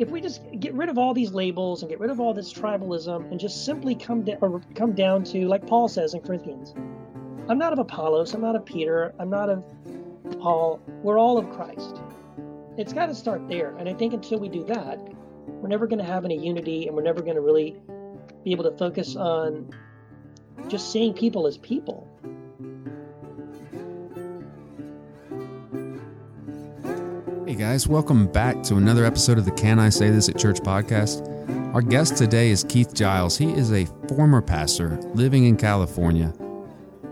if we just get rid of all these labels and get rid of all this tribalism and just simply come, da- or come down to, like Paul says in Corinthians, I'm not of Apollos, I'm not of Peter, I'm not of Paul, we're all of Christ. It's got to start there. And I think until we do that, we're never going to have any unity and we're never going to really be able to focus on just seeing people as people. Guys, welcome back to another episode of the Can I Say This at Church podcast. Our guest today is Keith Giles. He is a former pastor living in California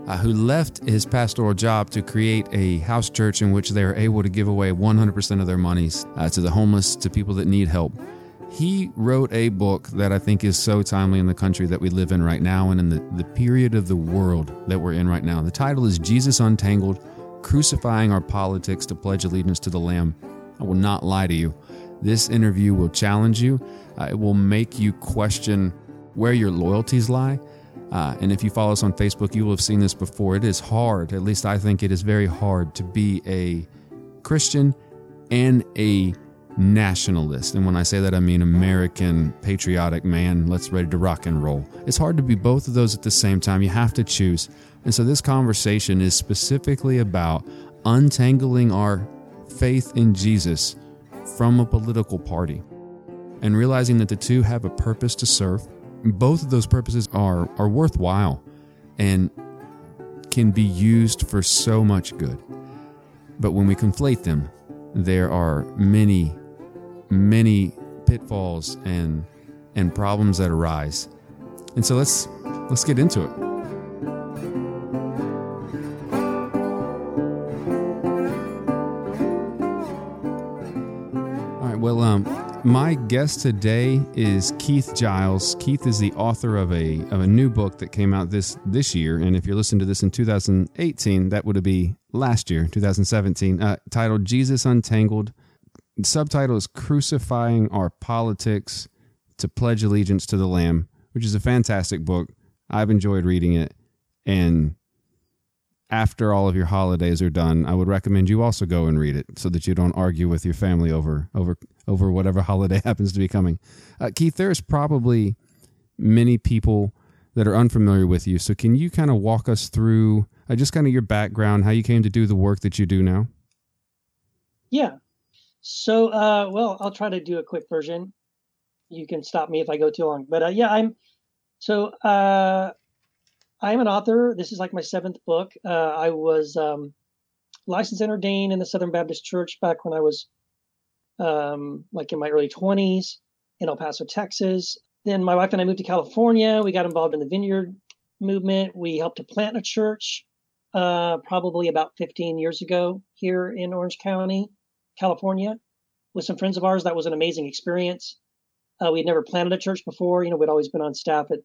uh, who left his pastoral job to create a house church in which they are able to give away 100% of their monies uh, to the homeless, to people that need help. He wrote a book that I think is so timely in the country that we live in right now and in the, the period of the world that we're in right now. The title is Jesus Untangled Crucifying Our Politics to Pledge Allegiance to the Lamb. I will not lie to you. This interview will challenge you, uh, it will make you question where your loyalties lie. Uh, and if you follow us on Facebook, you will have seen this before. It is hard, at least I think it is very hard, to be a Christian and a nationalist. And when I say that, I mean American patriotic man, let's ready to rock and roll. It's hard to be both of those at the same time. You have to choose. And so this conversation is specifically about untangling our faith in Jesus from a political party and realizing that the two have a purpose to serve. Both of those purposes are, are worthwhile and can be used for so much good. But when we conflate them, there are many many pitfalls and and problems that arise. And so let's let's get into it. Well um my guest today is Keith Giles. Keith is the author of a of a new book that came out this this year, and if you're listening to this in 2018, that would be last year, 2017, uh, titled "Jesus Untangled: the subtitle is Crucifying Our Politics to Pledge Allegiance to the Lamb, which is a fantastic book. I've enjoyed reading it. And after all of your holidays are done, I would recommend you also go and read it so that you don't argue with your family over over over whatever holiday happens to be coming. Uh, Keith, there's probably many people that are unfamiliar with you. So can you kind of walk us through uh, just kind of your background, how you came to do the work that you do now? Yeah. So, uh, well, I'll try to do a quick version. You can stop me if I go too long. But uh, yeah, I'm so uh, I'm an author. This is like my seventh book. Uh, I was um, licensed and ordained in the Southern Baptist Church back when I was um, like in my early 20s in El Paso, Texas. Then my wife and I moved to California. We got involved in the Vineyard movement. We helped to plant a church uh, probably about 15 years ago here in Orange County. California with some friends of ours. That was an amazing experience. Uh, we had never planted a church before. You know, we'd always been on staff at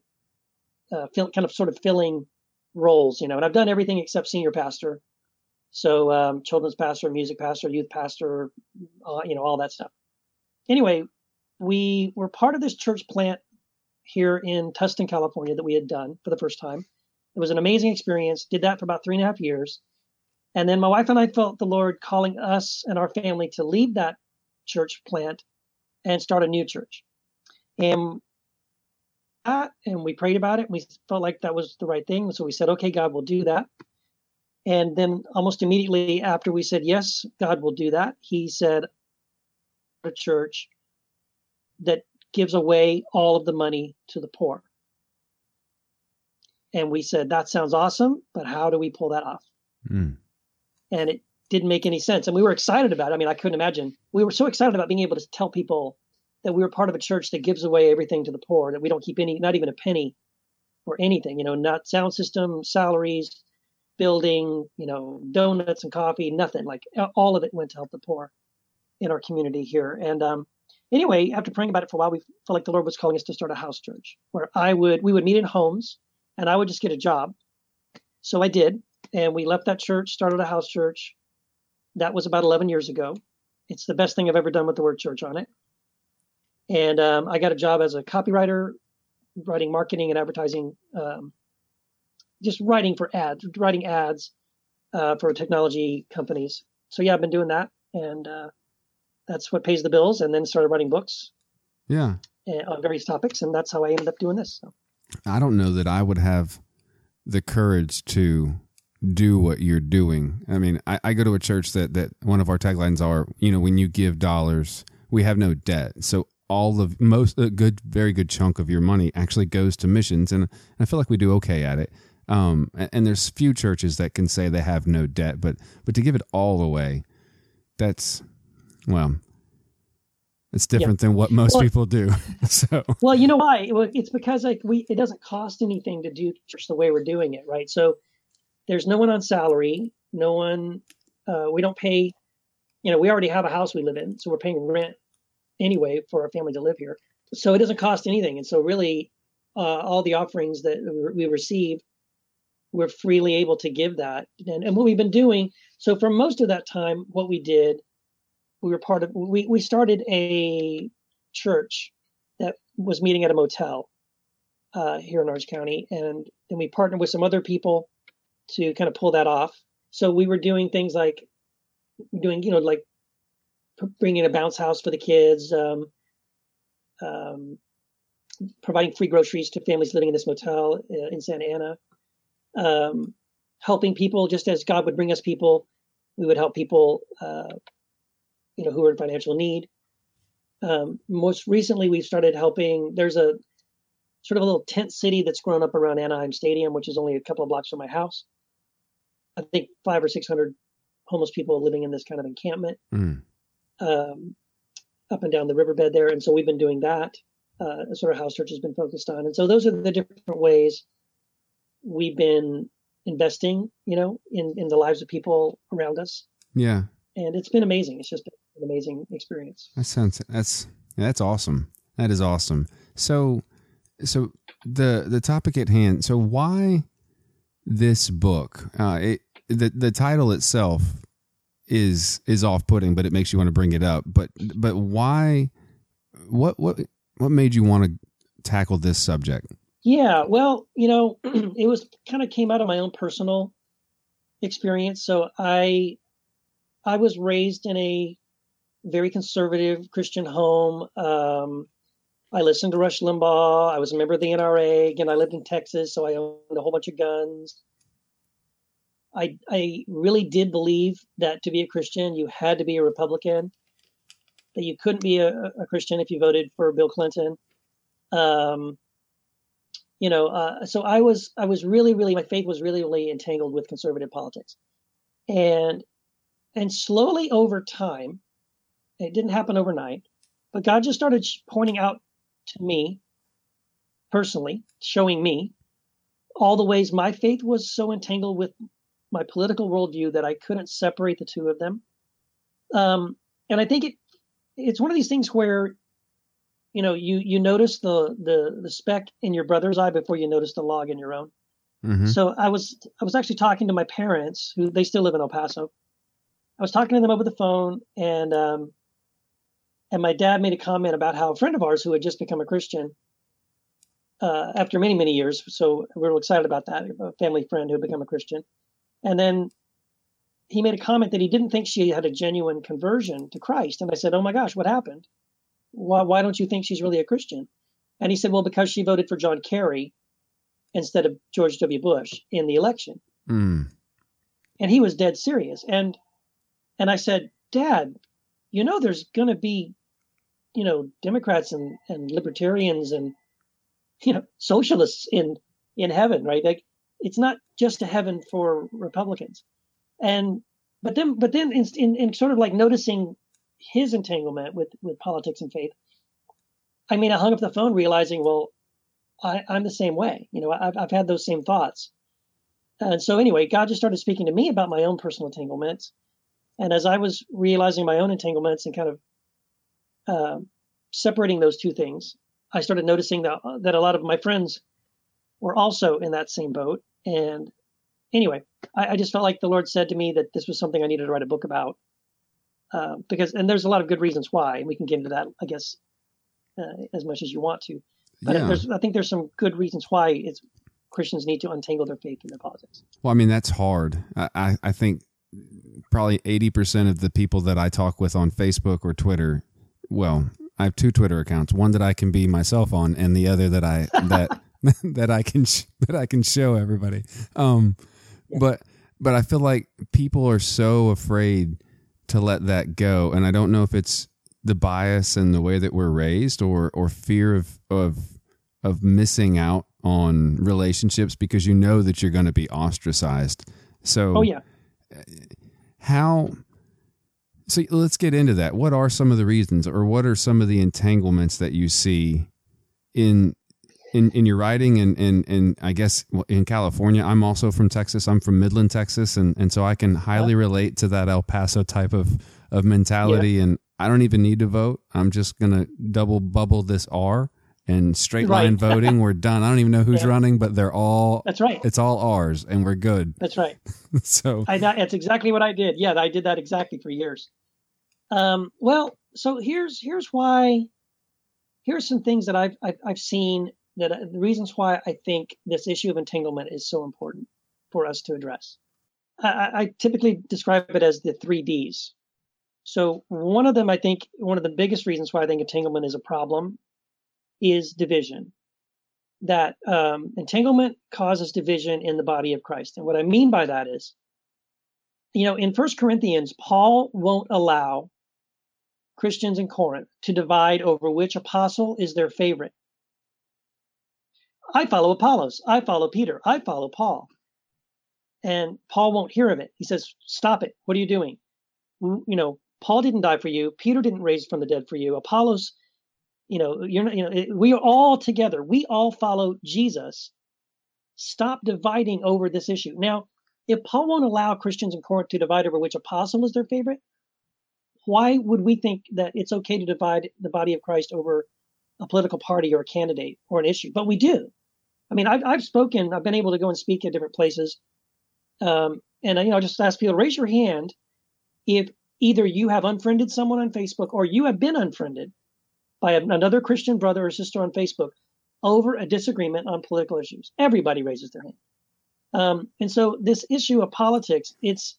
uh, fill, kind of sort of filling roles, you know, and I've done everything except senior pastor. So, um, children's pastor, music pastor, youth pastor, uh, you know, all that stuff. Anyway, we were part of this church plant here in Tustin, California that we had done for the first time. It was an amazing experience. Did that for about three and a half years. And then my wife and I felt the Lord calling us and our family to leave that church plant and start a new church. And that, and we prayed about it. And we felt like that was the right thing. So we said, okay, God will do that. And then almost immediately after we said, yes, God will do that, he said, a church that gives away all of the money to the poor. And we said, that sounds awesome, but how do we pull that off? Mm and it didn't make any sense. And we were excited about it. I mean, I couldn't imagine. We were so excited about being able to tell people that we were part of a church that gives away everything to the poor, that we don't keep any, not even a penny or anything, you know, not sound system, salaries, building, you know, donuts and coffee, nothing. Like all of it went to help the poor in our community here. And um, anyway, after praying about it for a while, we felt like the Lord was calling us to start a house church where I would, we would meet in homes and I would just get a job. So I did and we left that church, started a house church. That was about 11 years ago. It's the best thing I've ever done with the word church on it. And um, I got a job as a copywriter, writing marketing and advertising, um, just writing for ads, writing ads uh, for technology companies. So yeah, I've been doing that, and uh, that's what pays the bills. And then started writing books Yeah. on various topics, and that's how I ended up doing this. So. I don't know that I would have the courage to do what you're doing. I mean, I, I go to a church that that one of our taglines are, you know, when you give dollars, we have no debt. So all of most a good, very good chunk of your money actually goes to missions, and I feel like we do okay at it. Um, and, and there's few churches that can say they have no debt, but but to give it all away, that's well, it's different yeah. than what most well, people do. so well, you know why? It's because like we it doesn't cost anything to do church the way we're doing it, right? So there's no one on salary, no one. Uh, we don't pay. You know, we already have a house we live in, so we're paying rent anyway for our family to live here. So it doesn't cost anything, and so really, uh, all the offerings that we receive, we're freely able to give that. And, and what we've been doing. So for most of that time, what we did, we were part of. We we started a church that was meeting at a motel uh, here in Orange County, and and we partnered with some other people to kind of pull that off. So we were doing things like doing, you know, like bringing a bounce house for the kids, um, um, providing free groceries to families living in this motel uh, in Santa Ana, um, helping people just as God would bring us people. We would help people, uh, you know, who are in financial need. Um, most recently, we've started helping. There's a sort of a little tent city that's grown up around Anaheim Stadium, which is only a couple of blocks from my house. I think five or six hundred homeless people living in this kind of encampment mm. Um, up and down the riverbed there. And so we've been doing that. Uh, sort of house church has been focused on. And so those are the different ways we've been investing, you know, in, in the lives of people around us. Yeah. And it's been amazing. It's just an amazing experience. That sounds, that's, that's awesome. That is awesome. So, so the, the topic at hand, so why this book? Uh, it, the the title itself is is off putting, but it makes you want to bring it up. But but why? What what what made you want to tackle this subject? Yeah, well, you know, it was kind of came out of my own personal experience. So I I was raised in a very conservative Christian home. Um, I listened to Rush Limbaugh. I was a member of the NRA. Again, I lived in Texas, so I owned a whole bunch of guns. I I really did believe that to be a Christian, you had to be a Republican. That you couldn't be a, a Christian if you voted for Bill Clinton. Um, you know, uh, so I was I was really really my faith was really really entangled with conservative politics, and and slowly over time, it didn't happen overnight, but God just started pointing out to me personally, showing me all the ways my faith was so entangled with my political worldview that I couldn't separate the two of them. Um, and I think it it's one of these things where you know you you notice the the the speck in your brother's eye before you notice the log in your own. Mm-hmm. So I was I was actually talking to my parents who they still live in El Paso. I was talking to them over the phone and um, and my dad made a comment about how a friend of ours who had just become a Christian uh, after many many years. So we were excited about that. A family friend who had become a Christian. And then he made a comment that he didn't think she had a genuine conversion to Christ. And I said, Oh my gosh, what happened? Why, why don't you think she's really a Christian? And he said, Well, because she voted for John Kerry instead of George W. Bush in the election. Mm. And he was dead serious. And and I said, Dad, you know there's gonna be, you know, Democrats and, and libertarians and you know, socialists in in heaven, right? Like it's not just a heaven for Republicans. And but then but then in, in, in sort of like noticing his entanglement with with politics and faith, I mean, I hung up the phone realizing, well, I, I'm the same way. You know, I've I've had those same thoughts. And so anyway, God just started speaking to me about my own personal entanglements. And as I was realizing my own entanglements and kind of uh, separating those two things, I started noticing that that a lot of my friends were also in that same boat. And anyway, I, I, just felt like the Lord said to me that this was something I needed to write a book about. Uh, because, and there's a lot of good reasons why, and we can get into that, I guess, uh, as much as you want to. But yeah. there's, I think there's some good reasons why it's Christians need to untangle their faith in their politics. Well, I mean, that's hard. I, I, I think probably 80% of the people that I talk with on Facebook or Twitter, well, I have two Twitter accounts. One that I can be myself on, and the other that I that that I can sh- that I can show everybody. Um, but but I feel like people are so afraid to let that go, and I don't know if it's the bias and the way that we're raised, or or fear of of of missing out on relationships because you know that you're going to be ostracized. So, oh yeah, how? So let's get into that. What are some of the reasons, or what are some of the entanglements that you see in in in your writing and and and I guess in California? I'm also from Texas. I'm from Midland, Texas, and and so I can highly relate to that El Paso type of of mentality. Yeah. And I don't even need to vote. I'm just gonna double bubble this R and straight line right. voting. We're done. I don't even know who's yeah. running, but they're all. That's right. It's all ours, and we're good. That's right. so I, that's exactly what I did. Yeah, I did that exactly for years. Um, well, so here's here's why. Here's some things that I've I've, I've seen that uh, the reasons why I think this issue of entanglement is so important for us to address. I, I typically describe it as the three Ds. So one of them, I think, one of the biggest reasons why I think entanglement is a problem is division. That um, entanglement causes division in the body of Christ. And what I mean by that is, you know, in First Corinthians, Paul won't allow Christians in Corinth to divide over which apostle is their favorite. I follow Apollos. I follow Peter. I follow Paul. And Paul won't hear of it. He says, Stop it. What are you doing? You know, Paul didn't die for you. Peter didn't raise from the dead for you. Apollos you know you're not you know it, we are all together we all follow jesus stop dividing over this issue now if paul won't allow christians in corinth to divide over which apostle is their favorite why would we think that it's okay to divide the body of christ over a political party or a candidate or an issue but we do i mean i've, I've spoken i've been able to go and speak at different places um, and you know just ask people raise your hand if either you have unfriended someone on facebook or you have been unfriended by another Christian brother or sister on Facebook over a disagreement on political issues. Everybody raises their hand. Um, and so this issue of politics, it's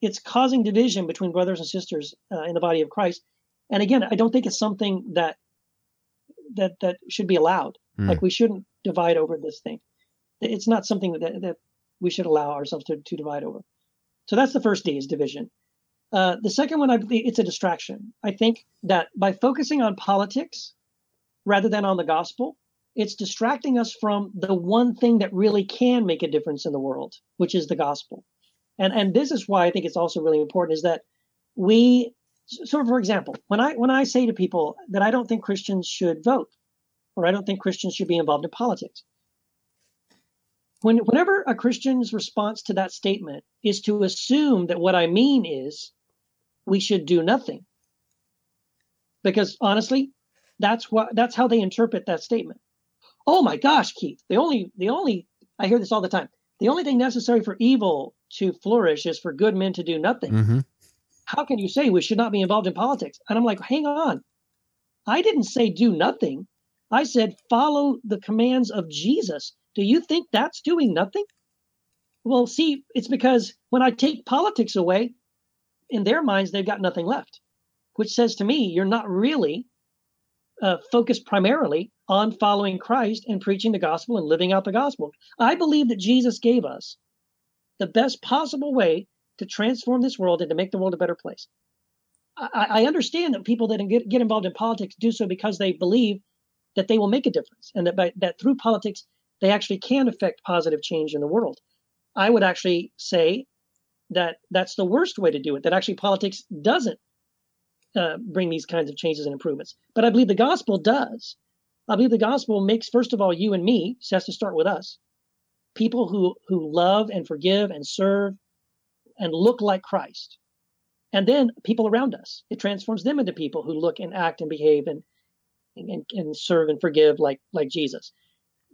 it's causing division between brothers and sisters uh, in the body of Christ. And again, I don't think it's something that that that should be allowed. Mm. Like we shouldn't divide over this thing. It's not something that that we should allow ourselves to, to divide over. So that's the first D is division. Uh, the second one, I believe, it's a distraction. I think that by focusing on politics rather than on the gospel, it's distracting us from the one thing that really can make a difference in the world, which is the gospel. And and this is why I think it's also really important is that we so for example, when I when I say to people that I don't think Christians should vote or I don't think Christians should be involved in politics, when whenever a Christian's response to that statement is to assume that what I mean is we should do nothing. Because honestly, that's what that's how they interpret that statement. Oh my gosh, Keith, the only the only I hear this all the time. The only thing necessary for evil to flourish is for good men to do nothing. Mm-hmm. How can you say we should not be involved in politics? And I'm like, hang on. I didn't say do nothing. I said follow the commands of Jesus. Do you think that's doing nothing? Well, see, it's because when I take politics away, in their minds, they've got nothing left, which says to me, you're not really uh, focused primarily on following Christ and preaching the gospel and living out the gospel. I believe that Jesus gave us the best possible way to transform this world and to make the world a better place. I, I understand that people that get, get involved in politics do so because they believe that they will make a difference and that by, that through politics they actually can affect positive change in the world. I would actually say that that's the worst way to do it. That actually politics doesn't uh, bring these kinds of changes and improvements. But I believe the gospel does. I believe the gospel makes first of all you and me. So has to start with us. People who who love and forgive and serve and look like Christ. And then people around us. It transforms them into people who look and act and behave and and, and serve and forgive like like Jesus.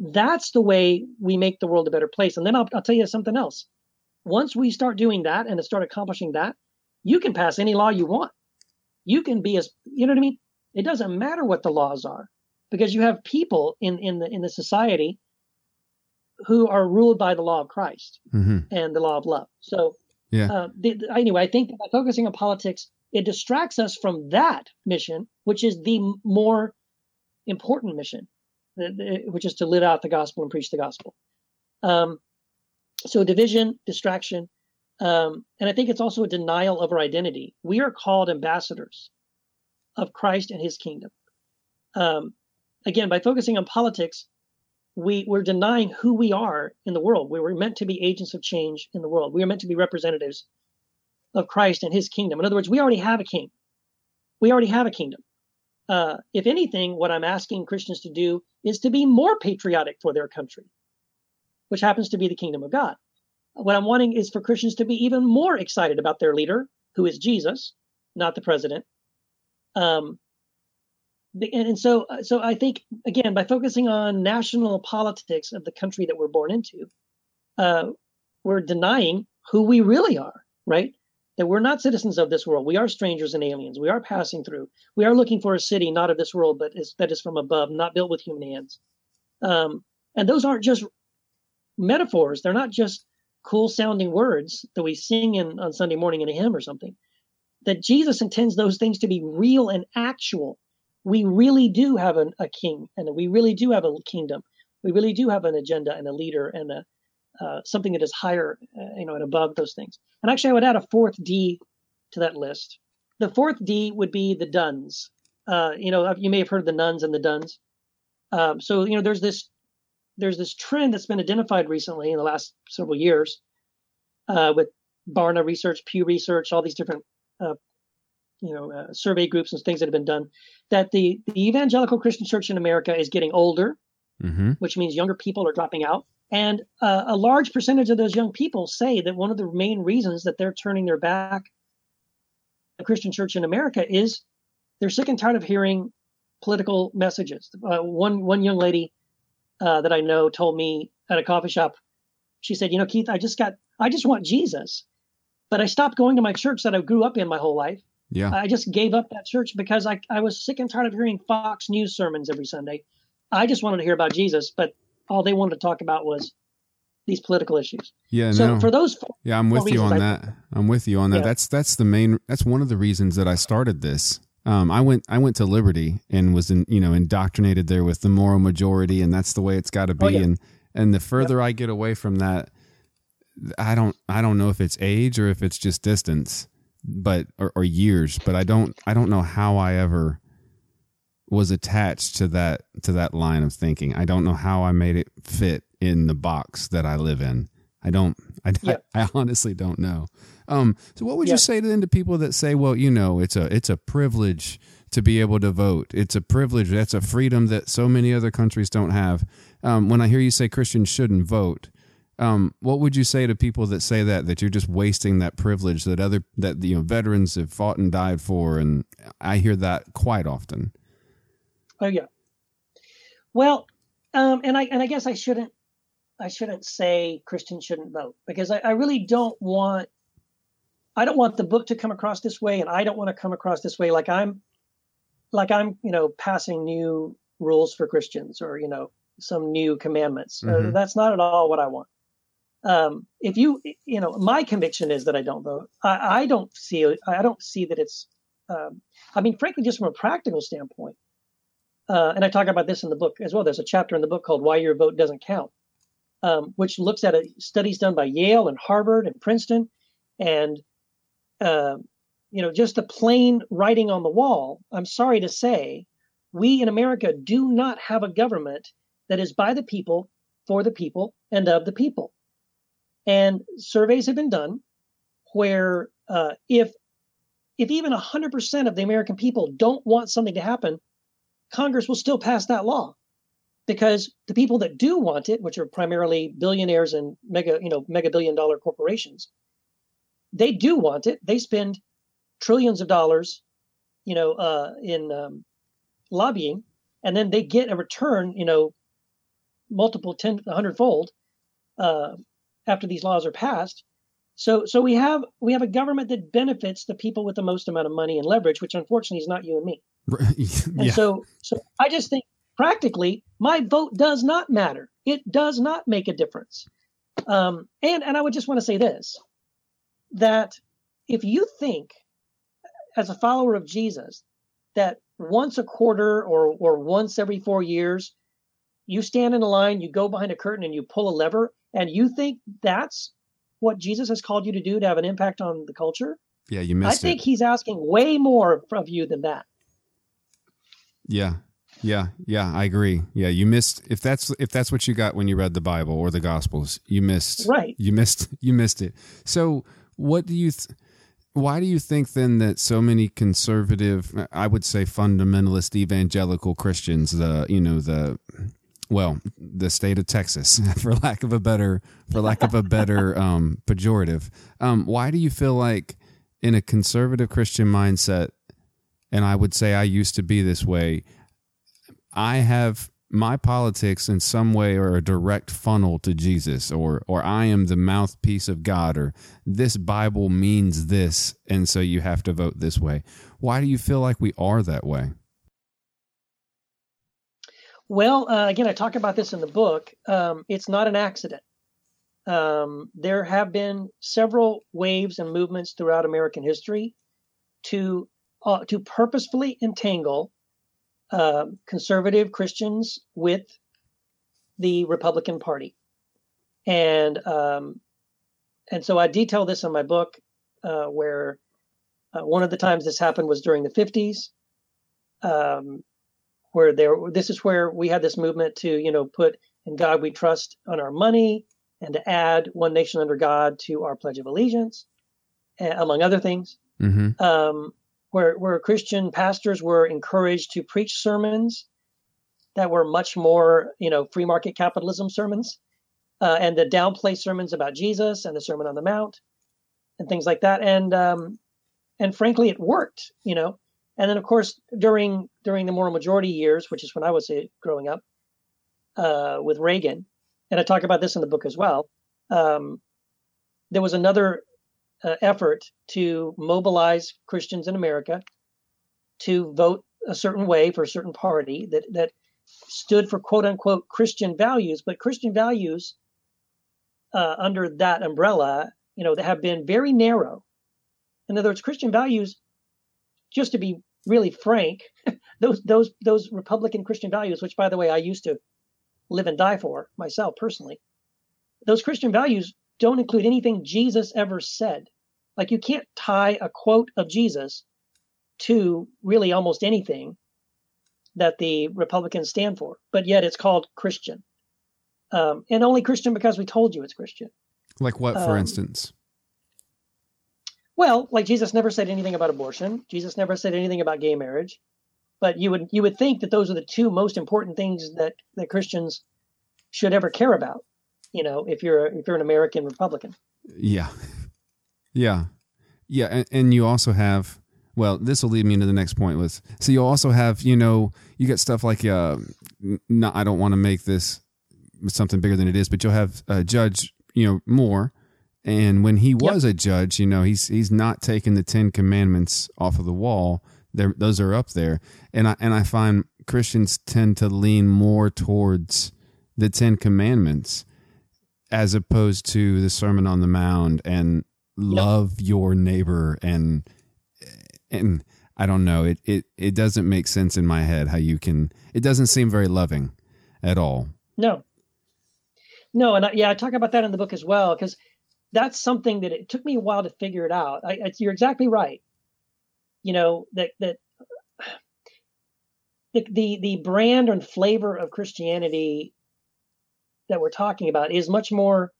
That's the way we make the world a better place. And then I'll, I'll tell you something else once we start doing that and start accomplishing that, you can pass any law you want. You can be as you know what I mean? It doesn't matter what the laws are because you have people in in the in the society who are ruled by the law of Christ mm-hmm. and the law of love. So yeah. Uh, the, anyway, I think by focusing on politics, it distracts us from that mission, which is the more important mission, which is to live out the gospel and preach the gospel. Um, so division, distraction, um, and I think it's also a denial of our identity. We are called ambassadors of Christ and His kingdom. Um, again, by focusing on politics, we, we're denying who we are in the world. We were meant to be agents of change in the world. We are meant to be representatives of Christ and his kingdom. In other words, we already have a king. We already have a kingdom. Uh, if anything, what I'm asking Christians to do is to be more patriotic for their country, which happens to be the kingdom of God. What I'm wanting is for Christians to be even more excited about their leader, who is Jesus, not the president. Um, and, so, uh, so I think again, by focusing on national politics of the country that we're born into, uh, we're denying who we really are, right? That we're not citizens of this world. We are strangers and aliens. We are passing through. We are looking for a city not of this world, but is, that is from above, not built with human hands. Um, and those aren't just metaphors. They're not just cool sounding words that we sing in on Sunday morning in a hymn or something. That Jesus intends those things to be real and actual we really do have an, a king and we really do have a kingdom. We really do have an agenda and a leader and a uh, something that is higher, uh, you know, and above those things. And actually, I would add a fourth D to that list. The fourth D would be the dones. Uh, you know, you may have heard of the nones and the dones. Um, so you know, there's this there's this trend that's been identified recently in the last several years uh, with Barna Research, Pew Research, all these different uh, you know uh, survey groups and things that have been done that the, the evangelical christian church in america is getting older mm-hmm. which means younger people are dropping out and uh, a large percentage of those young people say that one of the main reasons that they're turning their back the christian church in america is they're sick and tired of hearing political messages uh, one one young lady uh, that i know told me at a coffee shop she said you know keith i just got i just want jesus but i stopped going to my church that i grew up in my whole life yeah. I just gave up that church because I, I was sick and tired of hearing Fox News sermons every Sunday. I just wanted to hear about Jesus, but all they wanted to talk about was these political issues. Yeah. So no. for those, yeah, I'm with you on I, that. I'm with you on that. Yeah. That's that's the main. That's one of the reasons that I started this. Um, I went I went to Liberty and was in you know indoctrinated there with the moral majority, and that's the way it's got to be. Oh, yeah. And and the further yep. I get away from that, I don't I don't know if it's age or if it's just distance but or, or years, but I don't I don't know how I ever was attached to that to that line of thinking. I don't know how I made it fit in the box that I live in. I don't. I, yep. I, I, honestly don't know. Um, so, what would yep. you say to then to people that say, "Well, you know, it's a it's a privilege to be able to vote. It's a privilege. That's a freedom that so many other countries don't have." Um, when I hear you say Christians shouldn't vote, um, what would you say to people that say that that you're just wasting that privilege that other that you know veterans have fought and died for? And I hear that quite often. Oh yeah. Well, um, and I and I guess I shouldn't I shouldn't say Christians shouldn't vote because I, I really don't want I don't want the book to come across this way, and I don't want to come across this way like I'm like I'm you know passing new rules for Christians or you know some new commandments. Uh, mm-hmm. Uh, that's not at all what I want um, if you you know my conviction is that I don't vote. I, I don't see I don't see that it's. Um, I mean, frankly, just from a practical standpoint, uh, and I talk about this in the book as well. There's a chapter in the book called "Why Your Vote Doesn't Count," um, which looks at a, studies done by Yale and Harvard and Princeton, and uh, you know just the plain writing on the wall. I'm sorry to say, we in America do not have a government that is by the people, for the people, and of the people. And surveys have been done where uh, if if even 100% of the American people don't want something to happen, Congress will still pass that law because the people that do want it, which are primarily billionaires and mega, you know, mega billion dollar corporations, they do want it. They spend trillions of dollars, you know, uh, in um, lobbying, and then they get a return, you know, multiple 10, 100 fold uh, after these laws are passed. So, so we have we have a government that benefits the people with the most amount of money and leverage, which unfortunately is not you and me. yeah. And so, so I just think practically my vote does not matter. It does not make a difference. Um, and and I would just want to say this: that if you think as a follower of Jesus that once a quarter or or once every four years, you stand in a line, you go behind a curtain, and you pull a lever, and you think that's what Jesus has called you to do to have an impact on the culture? Yeah, you missed I think it. he's asking way more of you than that. Yeah. Yeah, yeah, I agree. Yeah, you missed if that's if that's what you got when you read the Bible or the Gospels, you missed. Right. You missed you missed it. So, what do you th- why do you think then that so many conservative, I would say fundamentalist evangelical Christians, the you know the well, the state of Texas, for lack of a better for lack of a better um, pejorative, um, why do you feel like in a conservative Christian mindset, and I would say I used to be this way, I have my politics in some way are a direct funnel to Jesus or or I am the mouthpiece of God or this Bible means this and so you have to vote this way. Why do you feel like we are that way? Well, uh, again, I talk about this in the book. Um, it's not an accident. Um, there have been several waves and movements throughout American history to uh, to purposefully entangle uh, conservative Christians with the Republican Party, and um, and so I detail this in my book, uh, where uh, one of the times this happened was during the fifties, um, where there. This is where we had this movement to you know put in God we trust on our money, and to add one nation under God to our Pledge of Allegiance, among other things. Mm-hmm. Um, where where Christian pastors were encouraged to preach sermons that were much more, you know, free market capitalism sermons, uh, and to downplay sermons about Jesus and the Sermon on the Mount, and things like that. And um, and frankly, it worked, you know. And then, of course, during during the moral majority years, which is when I was uh, growing up, uh, with Reagan, and I talk about this in the book as well. Um, there was another uh, effort to mobilize Christians in America to vote a certain way for a certain party that that stood for quote unquote Christian values, but Christian values uh, under that umbrella, you know, that have been very narrow. In other words, Christian values, just to be really frank, those those those Republican Christian values, which by the way I used to live and die for myself personally, those Christian values don't include anything Jesus ever said. Like you can't tie a quote of Jesus to really almost anything that the Republicans stand for, but yet it's called Christian. Um, and only Christian because we told you it's Christian. Like what, for Um, instance? Well, like Jesus never said anything about abortion. Jesus never said anything about gay marriage. But you would you would think that those are the two most important things that, that Christians should ever care about. You know, if you're if you're an American Republican. Yeah. Yeah. Yeah. And, and you also have, well, this will lead me into the next point with, so you also have, you know, you get stuff like, uh, not, I don't want to make this something bigger than it is, but you'll have uh, Judge, you know, Moore. And when he was a judge, you know, he's, he's not taking the 10 commandments off of the wall. There, those are up there. And I, and I find Christians tend to lean more towards the 10 commandments as opposed to the Sermon on the Mount and love your neighbor and and I don't know it it it doesn't make sense in my head how you can it doesn't seem very loving at all. No. No, and I, yeah, I talk about that in the book as well because that's something that it took me a while to figure it out. I, it's, you're exactly right. You know that that the, the the brand and flavor of Christianity that we're talking about is much more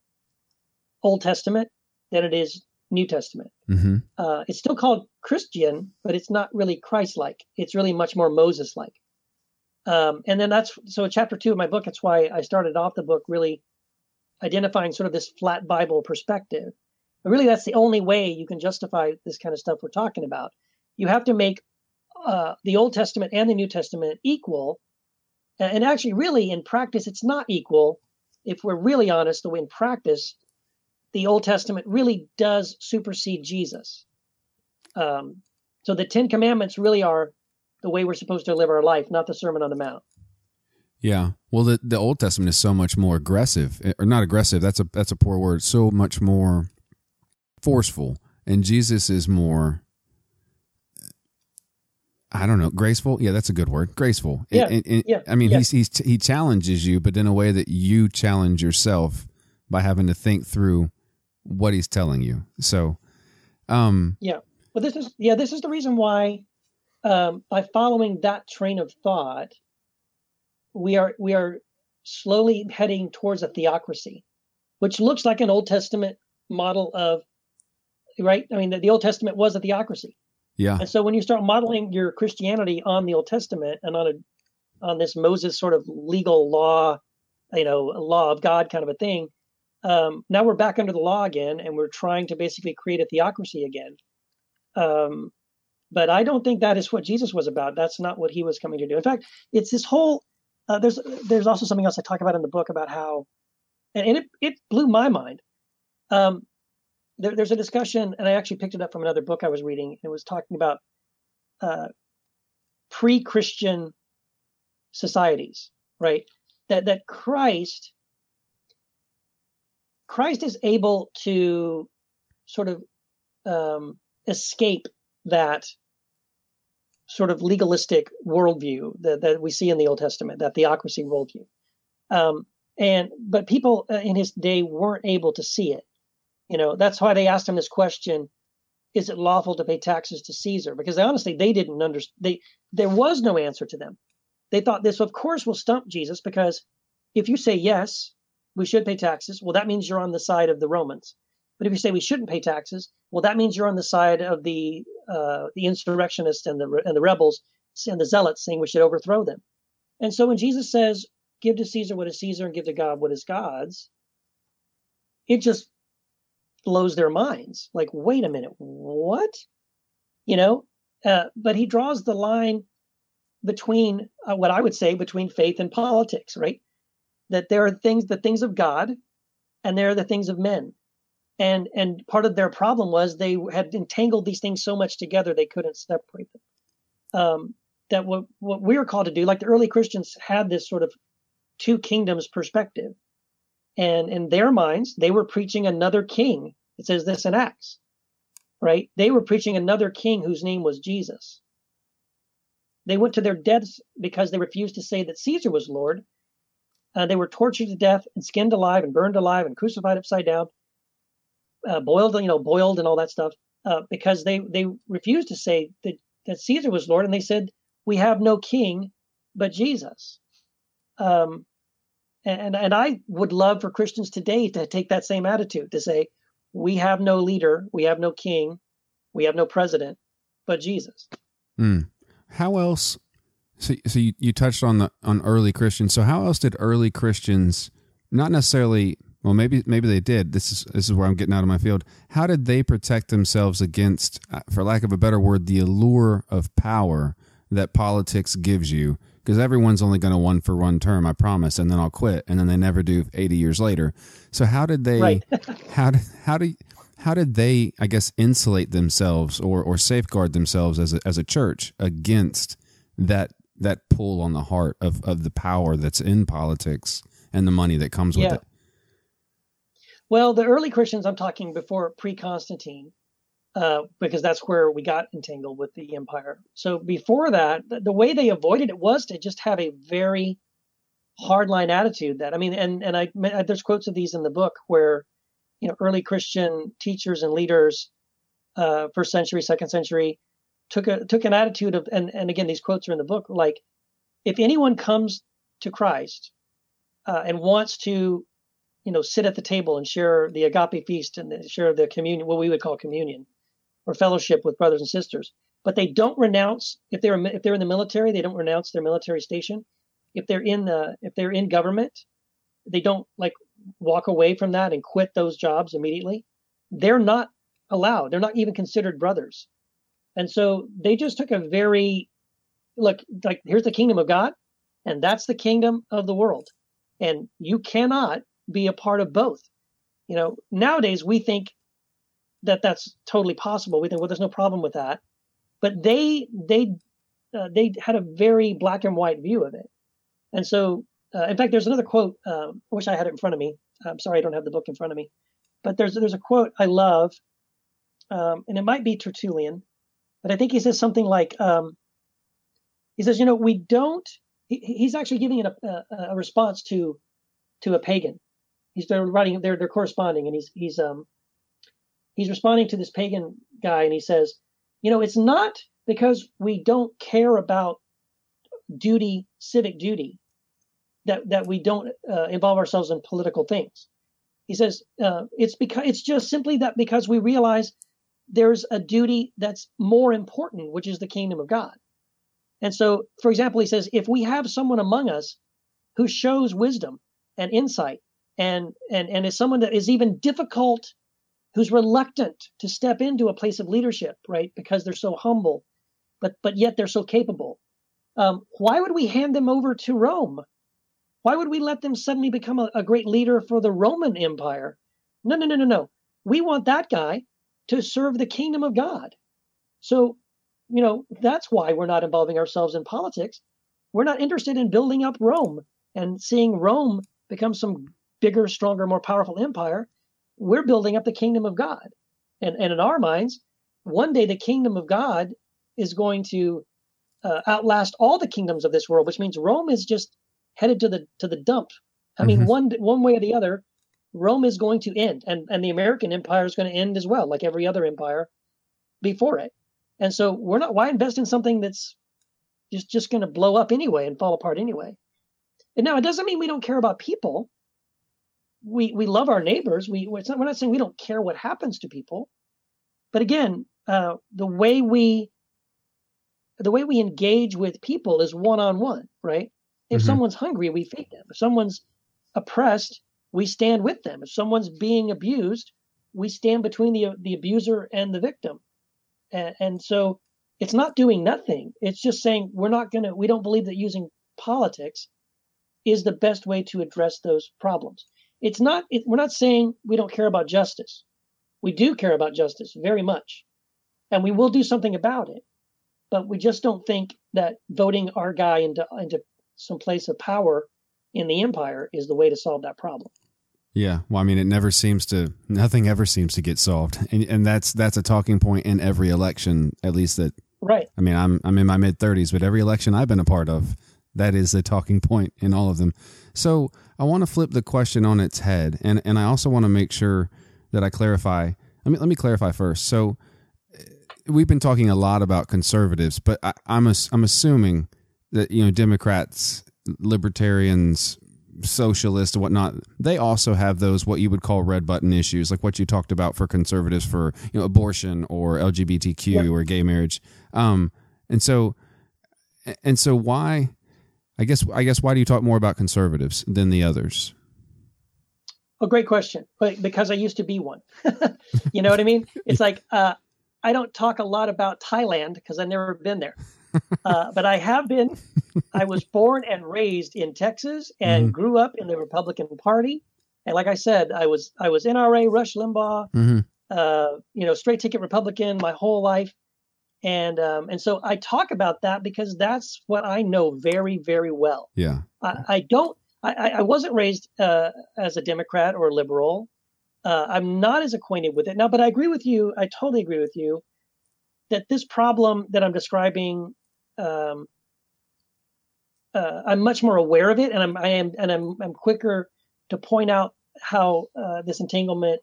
Old Testament than it is New Testament. Mm-hmm. Uh, it's still called Christian, but it's not really Christ-like. It's really much more Moses-like. Um, and then that's so chapter two of my book. That's why I started off the book really identifying sort of this flat Bible perspective. But really, that's the only way you can justify this kind of stuff we're talking about. You have to make uh, the Old Testament and the New Testament equal. And actually, really, in practice, it's not equal. If we're really honest, the way in practice, the Old Testament really does supersede Jesus. Um, so the Ten Commandments really are the way we're supposed to live our life, not the Sermon on the Mount. Yeah. Well, the the Old Testament is so much more aggressive, or not aggressive. That's a that's a poor word. So much more forceful, and Jesus is more I don't know, graceful. Yeah, that's a good word. Graceful. Yeah, And- and- yeah, I mean, yeah. he's, he's he challenges you, but in a way that you challenge yourself by having to think through what he's telling you. So, um, Yeah. Well, this is yeah. This is the reason why, um, by following that train of thought, we are we are slowly heading towards a theocracy, which looks like an Old Testament model of, right? I mean, the, the Old Testament was a theocracy, yeah, and so when you start modeling your Christianity on the Old Testament and on a on this Moses sort of legal law, you know, law of God kind of a thing, um, now we're back under the law again, and we're trying to basically create a theocracy again. Um, but I don't think that is what Jesus was about. That's not what he was coming to do. In fact, it's this whole. Uh, there's there's also something else I talk about in the book about how, and, and it it blew my mind. Um, there, there's a discussion, and I actually picked it up from another book I was reading. It was talking about uh, pre-Christian societies, right? That that Christ Christ is able to sort of um, escape that sort of legalistic worldview that, that we see in the Old Testament, that theocracy worldview. Um, and but people uh, in his day weren't able to see it. You know, that's why they asked him this question: Is it lawful to pay taxes to Caesar? Because they, honestly, they didn't understand. They there was no answer to them. They thought this, of course, will stump Jesus because if you say yes, we should pay taxes, well, that means you're on the side of the Romans. But if you say we shouldn't pay taxes, well, that means you're on the side of the uh, the insurrectionists and the and the rebels and the zealots, saying we should overthrow them. And so when Jesus says, "Give to Caesar what is Caesar, and give to God what is God's," it just blows their minds. Like, wait a minute, what? You know? Uh, but he draws the line between uh, what I would say between faith and politics, right? That there are things, the things of God, and there are the things of men and and part of their problem was they had entangled these things so much together they couldn't separate them. Um, that what what we are called to do like the early christians had this sort of two kingdoms perspective. And in their minds they were preaching another king. It says this in acts right? They were preaching another king whose name was jesus. They went to their deaths because they refused to say that caesar was lord. Uh, they were tortured to death and skinned alive and burned alive and crucified upside down uh, boiled, you know, boiled and all that stuff, uh, because they they refused to say that that Caesar was Lord, and they said we have no king but Jesus. Um, and and I would love for Christians today to take that same attitude to say we have no leader, we have no king, we have no president, but Jesus. Mm. How else? So, so you, you touched on the on early Christians. So how else did early Christians, not necessarily, well, maybe maybe they did. This is this is where I'm getting out of my field. How did they protect themselves against, uh, for lack of a better word, the allure of power that politics gives you? Because everyone's only going to one for one term, I promise, and then I'll quit, and then they never do 80 years later. So how did they? Right. how did how do how did they, I guess, insulate themselves or or safeguard themselves as a, as a church against that that pull on the heart of of the power that's in politics and the money that comes with Yeah. it? Well, the early Christians, I'm talking before pre Constantine, uh, because that's where we got entangled with the empire. So before that, the, the way they avoided it was to just have a very hardline attitude. That I mean, and and I there's quotes of these in the book where you know early Christian teachers and leaders, uh, first century, second century, took a took an attitude of and and again these quotes are in the book like if anyone comes to Christ uh, and wants to you know, sit at the table and share the agape feast and share the communion, what we would call communion or fellowship with brothers and sisters. But they don't renounce if they're if they're in the military, they don't renounce their military station. If they're in the if they're in government, they don't like walk away from that and quit those jobs immediately. They're not allowed. They're not even considered brothers. And so they just took a very look like here's the kingdom of God, and that's the kingdom of the world. And you cannot be a part of both. You know, nowadays we think that that's totally possible. We think, well, there's no problem with that. But they they uh, they had a very black and white view of it. And so, uh, in fact, there's another quote. Um, I wish I had it in front of me. I'm sorry, I don't have the book in front of me. But there's there's a quote I love, um, and it might be Tertullian, but I think he says something like, um, He says, you know, we don't. He, he's actually giving a, a, a response to to a pagan. He's they're writing they're they're corresponding, and he's he's um he's responding to this pagan guy, and he says, you know, it's not because we don't care about duty, civic duty, that that we don't uh, involve ourselves in political things. He says uh, it's because it's just simply that because we realize there's a duty that's more important, which is the kingdom of God. And so, for example, he says if we have someone among us who shows wisdom and insight and and and is someone that is even difficult who's reluctant to step into a place of leadership right because they're so humble but but yet they're so capable um, why would we hand them over to rome? Why would we let them suddenly become a, a great leader for the roman empire? No no no no no. We want that guy to serve the kingdom of god. So you know that's why we're not involving ourselves in politics. We're not interested in building up rome and seeing rome become some bigger, stronger, more powerful empire, we're building up the kingdom of God. And, and in our minds, one day the kingdom of God is going to uh, outlast all the kingdoms of this world, which means Rome is just headed to the to the dump. I mean, mm-hmm. one one way or the other, Rome is going to end, and and the American empire is going to end as well, like every other empire before it. And so we're not why invest in something that's just just going to blow up anyway and fall apart anyway. And now it doesn't mean we don't care about people we we love our neighbors. We not, we're not saying we don't care what happens to people, but again, uh, the way we the way we engage with people is one on one, right? If mm-hmm. someone's hungry, we feed them. If someone's oppressed, we stand with them. If someone's being abused, we stand between the the abuser and the victim. And, and so it's not doing nothing. It's just saying we're not going to we don't believe that using politics is the best way to address those problems it's not it, we're not saying we don't care about justice. We do care about justice very much and we will do something about it. But we just don't think that voting our guy into into some place of power in the empire is the way to solve that problem. Yeah well i mean it never seems to nothing ever seems to get solved. And, and that's that's a talking point in every election at least that right. I mean i'm i'm in my mid 30s but every election i've been a part of that is a talking point in all of them. So I want to flip the question on its head, and and I also want to make sure that I clarify. Let me let me clarify first. So eh, we've been talking a lot about conservatives, but I, I'm a, I'm assuming that you know Democrats, libertarians, socialists, and whatnot, they also have those what you would call red button issues, like what you talked about for conservatives for you know abortion or LGBTQ yep. or gay marriage. Um, and so and so why I guess I guess why do you talk more about conservatives than the others? A great question. Because I used to be one. you know what I mean? It's like uh, I don't talk a lot about Thailand because I've never been there. Uh, but I have been. I was born and raised in Texas and mm-hmm. grew up in the Republican Party. And like I said, I was I was NRA, Rush Limbaugh, mm-hmm. uh, you know, straight ticket Republican my whole life and um, and so I talk about that because that's what I know very very well. Yeah, I, I don't. I, I wasn't raised uh, as a Democrat or a liberal. Uh, I'm not as acquainted with it now, but I agree with you. I totally agree with you that this problem that I'm describing, um, uh, I'm much more aware of it, and I'm I am and I'm I'm quicker to point out how uh, this entanglement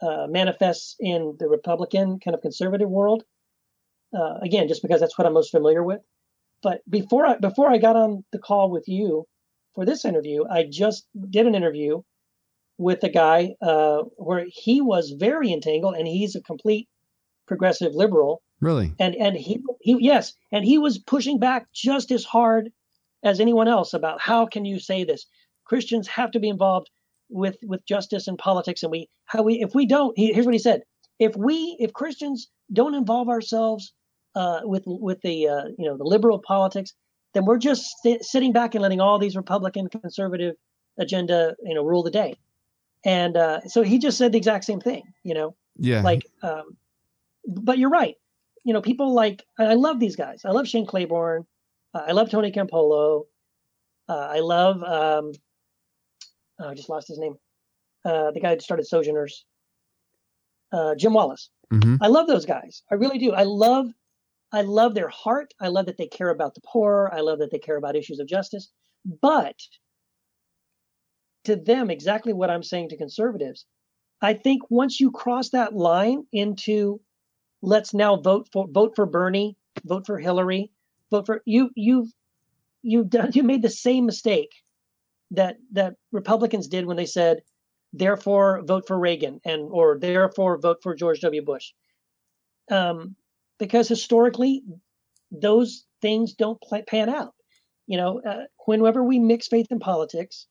uh, manifests in the Republican kind of conservative world uh, again, just because that's what I'm most familiar with. But before I before I got on the call with you for this interview, I just did an interview with a guy uh, where he was very entangled, and he's a complete progressive liberal. Really? And and he he yes, and he was pushing back just as hard as anyone else about how can you say this? Christians have to be involved with with justice and politics, and we how we if we don't, he, here's what he said: if we if Christians don't involve ourselves uh, with with the uh, you know the liberal politics, then we're just st- sitting back and letting all these Republican conservative agenda you know rule the day. And uh, so he just said the exact same thing, you know. Yeah. Like, um, but you're right. You know, people like I love these guys. I love Shane Claiborne. Uh, I love Tony Campolo. Uh, I love um, oh, I just lost his name. Uh, the guy who started Sojourners. Jim Wallis. Mm-hmm. I love those guys. I really do. I love I love their heart. I love that they care about the poor. I love that they care about issues of justice. But to them, exactly what I'm saying to conservatives, I think once you cross that line into let's now vote for vote for Bernie, vote for Hillary, vote for you you've you've done you made the same mistake that that Republicans did when they said therefore vote for Reagan and or therefore vote for George W. Bush. Um, because historically, those things don't play, pan out. You know, uh, whenever we mix faith and politics,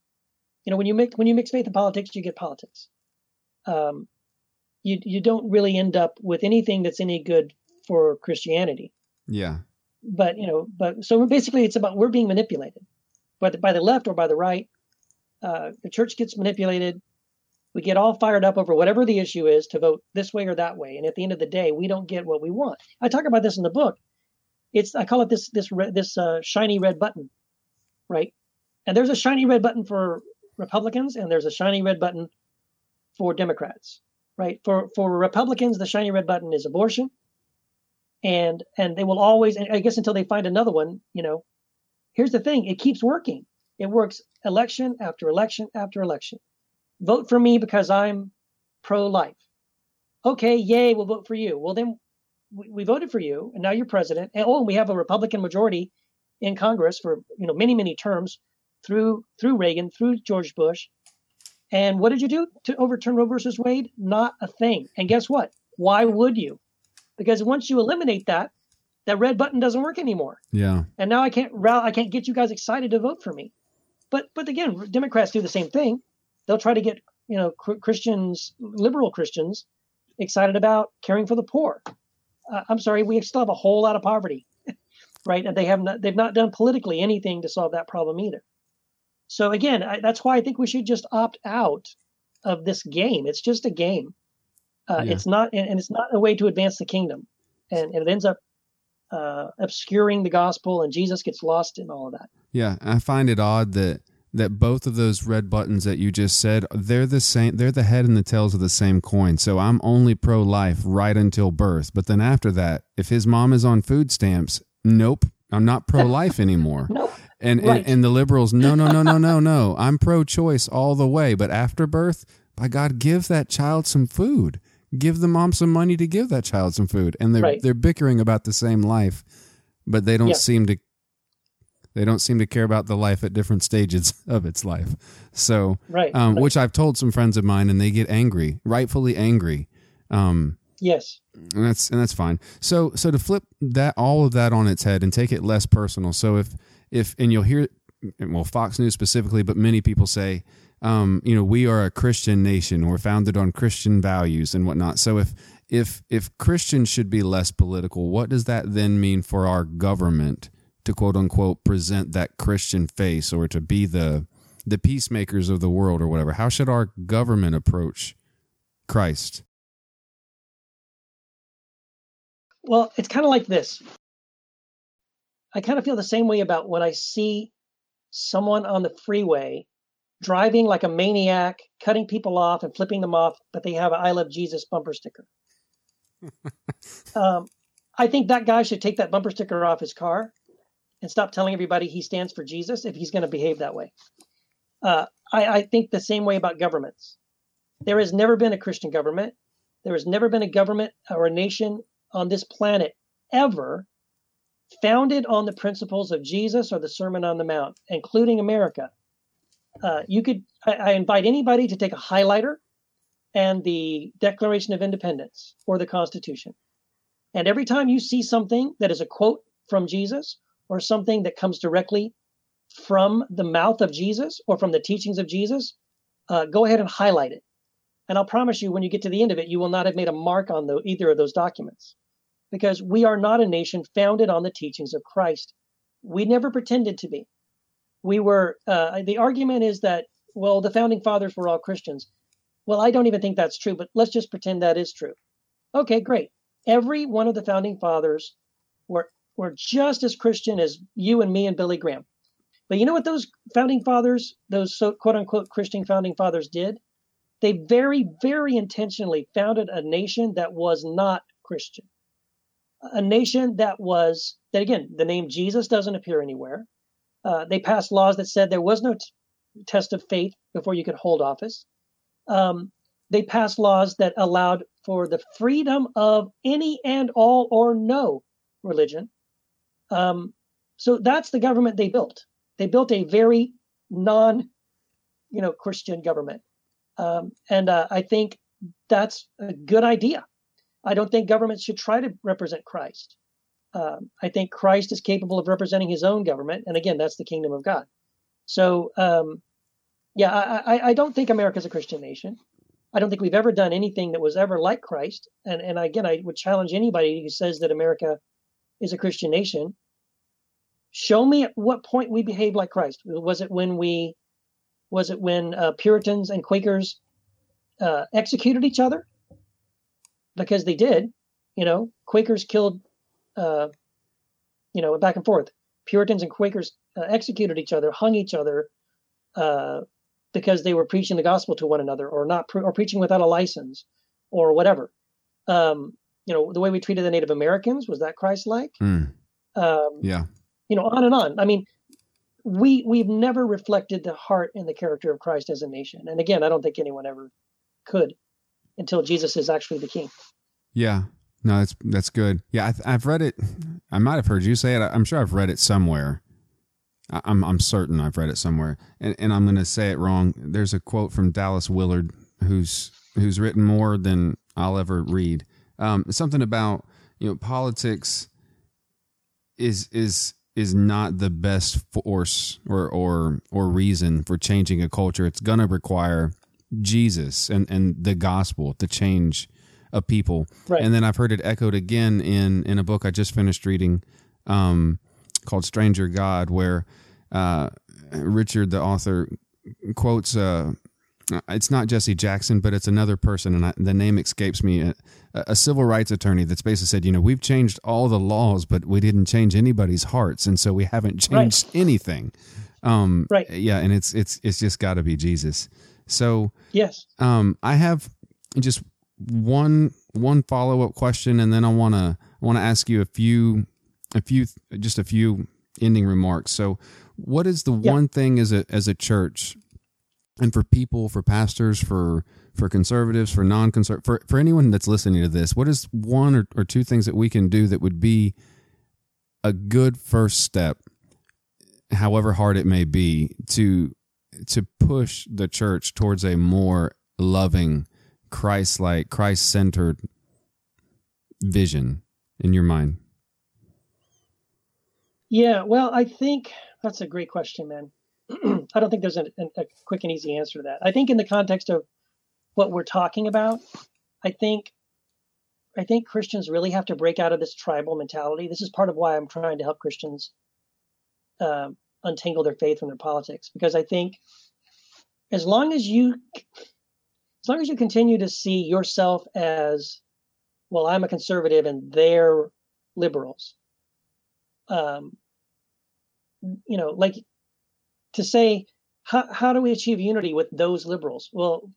you know, when you mix when you mix faith and politics, you get politics. Um, you you don't really end up with anything that's any good for Christianity. Yeah. But you know, but so basically, it's about we're being manipulated, whether by the left or by the right. Uh, the church gets manipulated we get all fired up over whatever the issue is to vote this way or that way, and at the end of the day, we don't get what we want. I talk about this in the book. It's I call it this this this uh, shiny red button, right? And there's a shiny red button for Republicans, and there's a shiny red button for Democrats, right? For for Republicans, the shiny red button is abortion, and and they will always, I guess, until they find another one. You know, here's the thing: it keeps working. It works election after election after election vote for me because I'm pro life. Okay, yay, we'll vote for you. Well, then we, we voted for you, and now you're president. And oh, we have a Republican majority in Congress for you know many many terms through through Reagan, through George Bush. And what did you do to overturn Roe versus Wade? Not a thing. And guess what? Why would you? Because once you eliminate that, that red button doesn't work anymore. Yeah. And now I can't I can't get you guys excited to vote for me. But but again, Democrats do the same thing they'll try to get you know Christians, liberal Christians, excited about caring for the poor. Uh, I'm sorry, we still have a whole lot of poverty, right? And they have not they've not done politically anything to solve that problem either. So again, I, that's why I think we should just opt out of this game. It's just a game. Uh, yeah. It's not, and, and, it's not a way to advance the kingdom, and, and it ends up uh, obscuring the gospel, and Jesus gets lost in all of that. Yeah, I find it odd that that both of those red buttons that you just said they're the same they're the head and the tails of the same coin so i'm only pro-life right until birth but then after that if his mom is on food stamps nope i'm not pro-life anymore nope. and, right. and and the liberals no no no no no no i'm pro-choice all the way but after birth by god give that child some food give the mom some money to give that child some food and they're right. they're bickering about the same life but they don't yeah. seem to they don't seem to care about the life at different stages of its life. So, right, um, right. which I've told some friends of mine, and they get angry, rightfully angry. Um, yes, and that's and that's fine. So, so to flip that all of that on its head and take it less personal. So, if if and you'll hear, well, Fox News specifically, but many people say, um, you know, we are a Christian nation. We're founded on Christian values and whatnot. So, if if if Christians should be less political, what does that then mean for our government? To quote unquote present that Christian face or to be the the peacemakers of the world or whatever? How should our government approach Christ? Well, it's kind of like this. I kind of feel the same way about when I see someone on the freeway driving like a maniac, cutting people off and flipping them off, but they have an I love Jesus bumper sticker. um, I think that guy should take that bumper sticker off his car and stop telling everybody he stands for Jesus if he's going to behave that way. Uh, I, I think the same way about governments. There has never been a Christian government. There has never been a government or a nation on this planet ever founded on the principles of Jesus or the Sermon on the Mount, including America. Uh, you could, I, I invite anybody to take a highlighter and the Declaration of Independence or the Constitution. And every time you see something that is a quote from Jesus or something that comes directly from the mouth of Jesus or from the teachings of Jesus, uh, go ahead and highlight it. And I'll promise you, when you get to the end of it, you will not have made a mark on the, either of those documents because we are not a nation founded on the teachings of Christ. We never pretended to be. We were, uh, the argument is that, well, the founding fathers were all Christians. Well, I don't even think that's true, but let's just pretend that is true. Okay, great. Every one of the founding fathers were were just as Christian as you and me and Billy Graham. But you know what those founding fathers, those so quote unquote Christian founding fathers did? They very, very intentionally founded a nation that was not Christian. a nation that was that again the name Jesus doesn't appear anywhere. Uh, they passed laws that said there was no t- test of faith before you could hold office. Um, they passed laws that allowed for the freedom of any and all or no religion. Um, so that's the government they built. They built a very non, you know, Christian government, um, and uh, I think that's a good idea. I don't think governments should try to represent Christ. Um, I think Christ is capable of representing his own government, and again, that's the kingdom of God. So, um, yeah, I, I, I don't think America's a Christian nation. I don't think we've ever done anything that was ever like Christ. And and again, I would challenge anybody who says that America is a Christian nation. Show me at what point we behaved like Christ. Was it when we, was it when uh, Puritans and Quakers uh, executed each other? Because they did. You know, Quakers killed, uh, you know, back and forth. Puritans and Quakers uh, executed each other, hung each other, uh, because they were preaching the gospel to one another or not pre- or preaching without a license or whatever. Um, you know, the way we treated the Native Americans was that Christ-like. Mm. Um, yeah. You know, on and on. I mean, we we've never reflected the heart and the character of Christ as a nation. And again, I don't think anyone ever could until Jesus is actually the king. Yeah. No, that's that's good. Yeah, I, have read it. I might have heard you say it. I'm sure I've read it somewhere. I'm I'm certain I've read it somewhere, and, and I'm going to say it wrong. There's a quote from Dallas Willard, who's who's written more than I'll ever read. Um, something about you know politics is is is not the best force or or or reason for changing a culture. It's going to require Jesus and and the gospel to change a people. Right. And then I've heard it echoed again in in a book I just finished reading. Um, called Stranger God, where uh, Richard, the author, quotes. Uh, it's not Jesse Jackson, but it's another person, and I, the name escapes me. A, a, civil rights attorney that's basically said, you know, we've changed all the laws, but we didn't change anybody's hearts, and so we haven't changed right. anything. Um, right. Yeah, and it's it's it's just got to be Jesus. So yes, um, I have just one one follow up question, and then I want to want to ask you a few a few just a few ending remarks. So, what is the yeah. one thing as a as a church, and for people, for pastors, for for conservatives, for non conservative, for for anyone that's listening to this, what is one or, or two things that we can do that would be a good first step, however hard it may be, to to push the church towards a more loving, Christ like, Christ centered vision in your mind? Yeah, well, I think that's a great question, man. I don't think there's a, a, quick and easy answer to that. I think in the context of what we're talking about, I think I think Christians really have to break out of this tribal mentality. This is part of why I'm trying to help Christians uh, untangle their faith from their politics, because I think as long as you as long as you continue to see yourself as well, I'm a conservative and they're liberals um, you know, like to say, how, how do we achieve unity with those liberals? Well,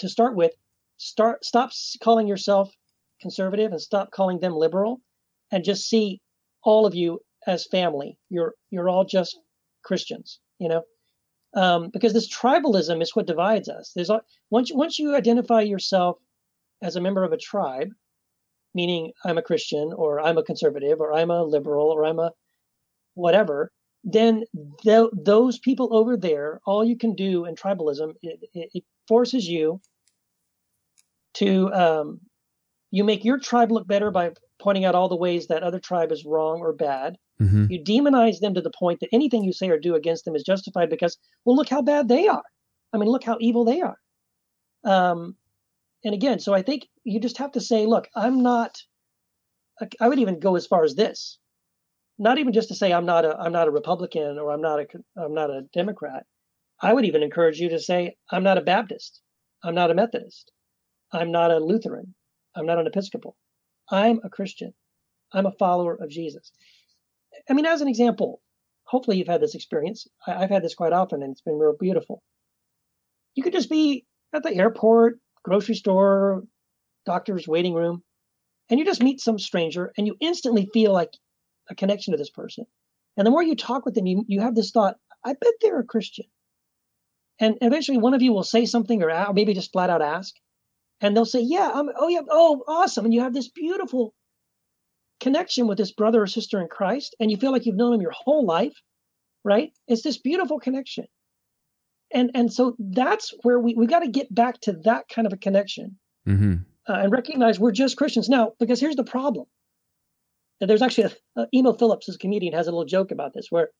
to start with, start stop calling yourself conservative and stop calling them liberal, and just see all of you as family. You're you're all just Christians, you know, um, because this tribalism is what divides us. There's once once you identify yourself as a member of a tribe, meaning I'm a Christian or I'm a conservative or I'm a liberal or I'm a whatever, then th- those people over there, all you can do in tribalism, it, it, it forces you to um, you make your tribe look better by pointing out all the ways that other tribe is wrong or bad. Mm-hmm. You demonize them to the point that anything you say or do against them is justified because, well, look how bad they are. I mean, look how evil they are. Um, and again, so I think you just have to say, look, I'm not. I would even go as far as this not even just to say I'm not a I'm not a Republican or I'm not a I'm not a Democrat. I would even encourage you to say I'm not a Baptist. I'm not a Methodist. I'm not a Lutheran. I'm not an Episcopal. I'm a Christian. I'm a follower of Jesus. I mean, as an example, hopefully you've had this experience. I, have had this quite often, and it's been real beautiful. You could just be at the airport, grocery store, doctor's waiting room, and you just meet some stranger and you instantly feel like a connection to this person. And the more you talk with them, you, you have this thought, I bet they're a Christian. And eventually one of you will say something or maybe just flat out ask. And they'll say, Yeah, I'm, oh, yeah, oh, awesome. And you have this beautiful connection with this brother or sister in Christ. And you feel like you've known them your whole life, right? It's this beautiful connection. And, and so that's where we, we got to get back to that kind of a connection mm-hmm. uh, and recognize we're just Christians. Now, because here's the problem there's actually a, uh, Emo Philips, as a comedian, has a little joke about this where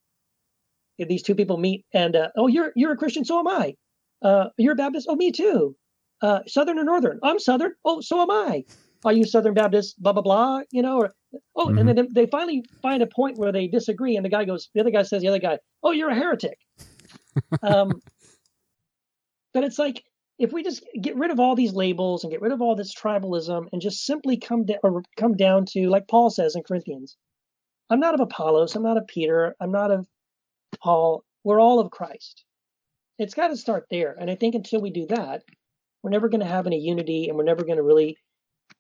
these two people meet and uh, oh, you're you're a Christian, so am I. Uh, you're a Baptist, oh, me too. Uh, Southern or Northern? I'm Southern. Oh, so am I. Are you Southern Baptist? Blah blah blah. You know, or oh, mm-hmm. and then they finally find a point where they disagree, and the guy goes, the other guy says, the other guy, oh, you're a heretic. um, but it's like if we just get rid of all these labels and get rid of all this tribalism and just simply come down or come down to like Paul says in Corinthians, I'm not of Apollos, I'm not of Peter, I'm not of Paul. We're all of Christ. It's got to start there. And I think until we do that, we're never going to have any unity and we're never going to really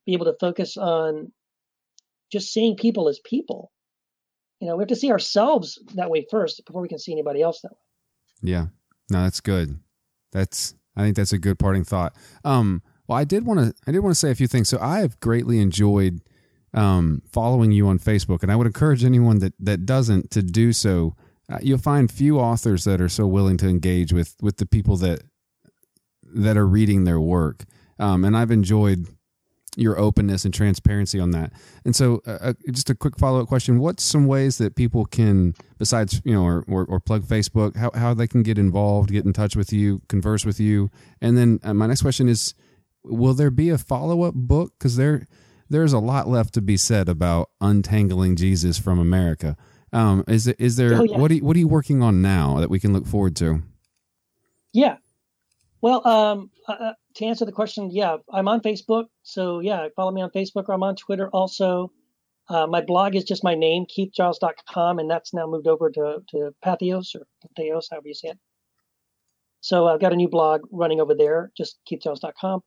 be able to focus on just seeing people as people. You know, we have to see ourselves that way first before we can see anybody else that way. Yeah. No, that's good. That's I think that's a good parting thought. Um, well, I did want to I did want to say a few things. So I have greatly enjoyed um, following you on Facebook, and I would encourage anyone that that doesn't to do so. Uh, you'll find few authors that are so willing to engage with with the people that that are reading their work. Um, and I've enjoyed your openness and transparency on that. And so, uh, uh just a quick follow up question: What's some ways that people can, besides you know, or, or, or, plug Facebook, how how they can get involved, get in touch with you, converse with you? And then uh, my next question is: Will there be a follow up book? Because there there's a lot left to be said about untangling Jesus from America. Um, is it is there oh, yeah. what are you, what are you working on now that we can look forward to? Yeah, well, um, uh, uh, to answer the question, yeah, I'm on Facebook. So yeah, follow me on Facebook or I'm on Twitter also. Uh, my blog is just my name, keithgiles.com, and that's now moved over to, to Patheos or Patheos, however you say it. So I've got a new blog running over there, just keithgiles.com.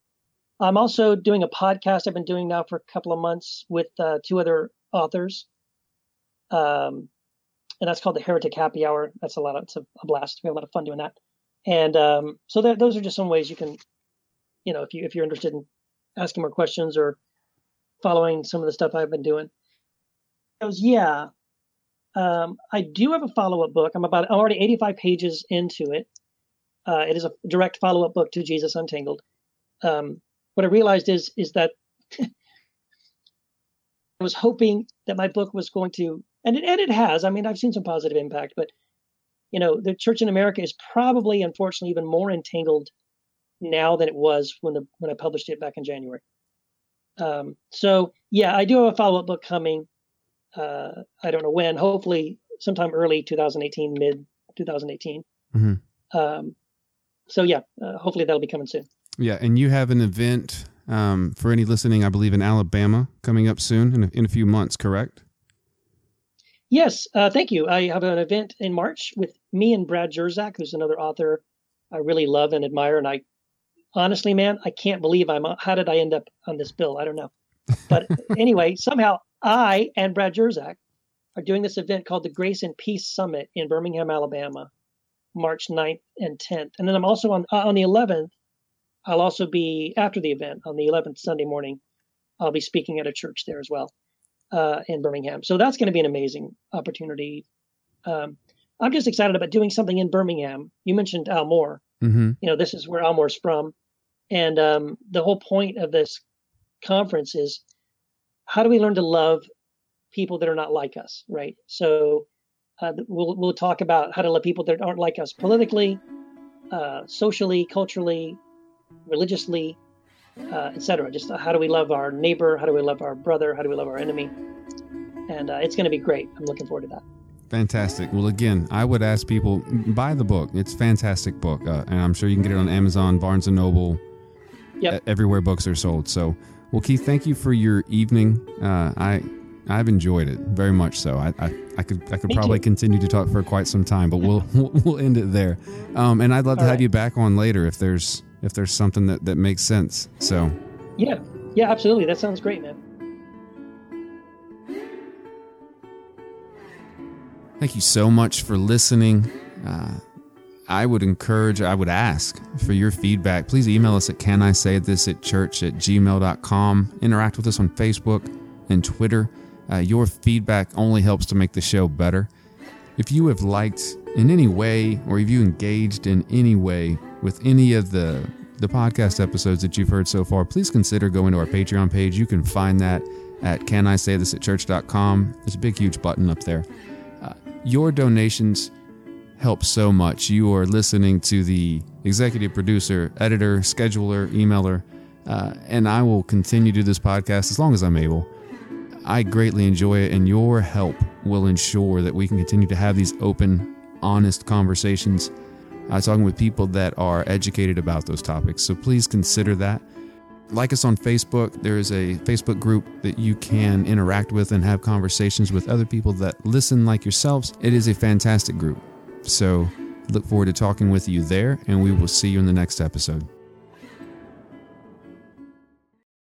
I'm also doing a podcast I've been doing now for a couple of months with uh, two other authors. Um, and that's called the Heretic Happy Hour. That's a lot of, it's a, a blast. We have a lot of fun doing that. And um, so that, those are just some ways you can, you know, if you if you're interested in asking more questions or following some of the stuff I've been doing. Goes, yeah, um, I do have a follow up book. I'm about I'm already 85 pages into it. Uh, it is a direct follow up book to Jesus Untangled. Um, what I realized is is that I was hoping that my book was going to, and it, and it has. I mean, I've seen some positive impact, but you know, the church in America is probably, unfortunately, even more entangled now than it was when the when I published it back in January. Um, so yeah, I do have a follow up book coming. Uh, I don't know when. Hopefully, sometime early 2018, mid 2018. Mm-hmm. Um, so yeah, uh, hopefully that'll be coming soon. Yeah, and you have an event um, for any listening, I believe, in Alabama coming up soon in a, in a few months, correct? Yes, uh, thank you. I have an event in March with me and Brad Jersak, who's another author I really love and admire. And I honestly, man, I can't believe I'm. How did I end up on this bill? I don't know. But anyway, somehow I and Brad Jersak are doing this event called the Grace and Peace Summit in Birmingham, Alabama, March 9th and 10th. And then I'm also on uh, on the 11th. I'll also be after the event on the 11th Sunday morning. I'll be speaking at a church there as well uh, in Birmingham. So that's going to be an amazing opportunity. Um, I'm just excited about doing something in Birmingham. You mentioned Al Moore. Mm-hmm. You know, this is where Al Moore's from, and um, the whole point of this conference is how do we learn to love people that are not like us, right? So uh, we'll we'll talk about how to love people that aren't like us politically, uh, socially, culturally, religiously, uh, etc. Just how do we love our neighbor? How do we love our brother? How do we love our enemy? And uh, it's going to be great. I'm looking forward to that. Fantastic. Well, again, I would ask people buy the book. It's a fantastic book, uh, and I'm sure you can get it on Amazon, Barnes and Noble, yep. everywhere books are sold. So, well, Keith, thank you for your evening. Uh, I I've enjoyed it very much. So I I, I could I could Me probably too. continue to talk for quite some time, but we'll we'll end it there. Um, and I'd love All to have you back on later if there's if there's something that, that makes sense. So, yeah, yeah, absolutely. That sounds great, man. Thank you so much for listening. Uh, I would encourage, I would ask for your feedback. Please email us at can I say this at church at gmail.com. Interact with us on Facebook and Twitter. Uh, your feedback only helps to make the show better. If you have liked in any way, or if you engaged in any way with any of the the podcast episodes that you've heard so far, please consider going to our Patreon page. You can find that at can I say this at church.com. There's a big, huge button up there. Your donations help so much. You are listening to the executive producer, editor, scheduler, emailer, uh, and I will continue to do this podcast as long as I'm able. I greatly enjoy it, and your help will ensure that we can continue to have these open, honest conversations, uh, talking with people that are educated about those topics. So please consider that. Like us on Facebook. There is a Facebook group that you can interact with and have conversations with other people that listen like yourselves. It is a fantastic group. So look forward to talking with you there, and we will see you in the next episode.